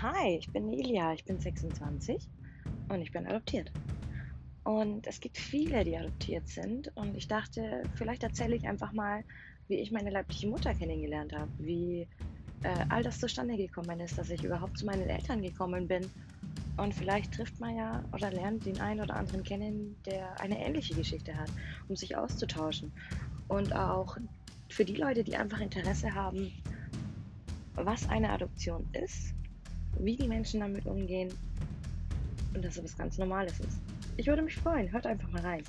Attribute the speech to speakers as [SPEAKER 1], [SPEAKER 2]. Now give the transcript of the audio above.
[SPEAKER 1] Hi, ich bin Nelia, ich bin 26 und ich bin adoptiert. Und es gibt viele, die adoptiert sind. Und ich dachte, vielleicht erzähle ich einfach mal, wie ich meine leibliche Mutter kennengelernt habe, wie äh, all das zustande gekommen ist, dass ich überhaupt zu meinen Eltern gekommen bin. Und vielleicht trifft man ja oder lernt den einen oder anderen kennen, der eine ähnliche Geschichte hat, um sich auszutauschen. Und auch für die Leute, die einfach Interesse haben, was eine Adoption ist, wie die Menschen damit umgehen und dass es was ganz Normales ist. Ich würde mich freuen. Hört einfach mal rein.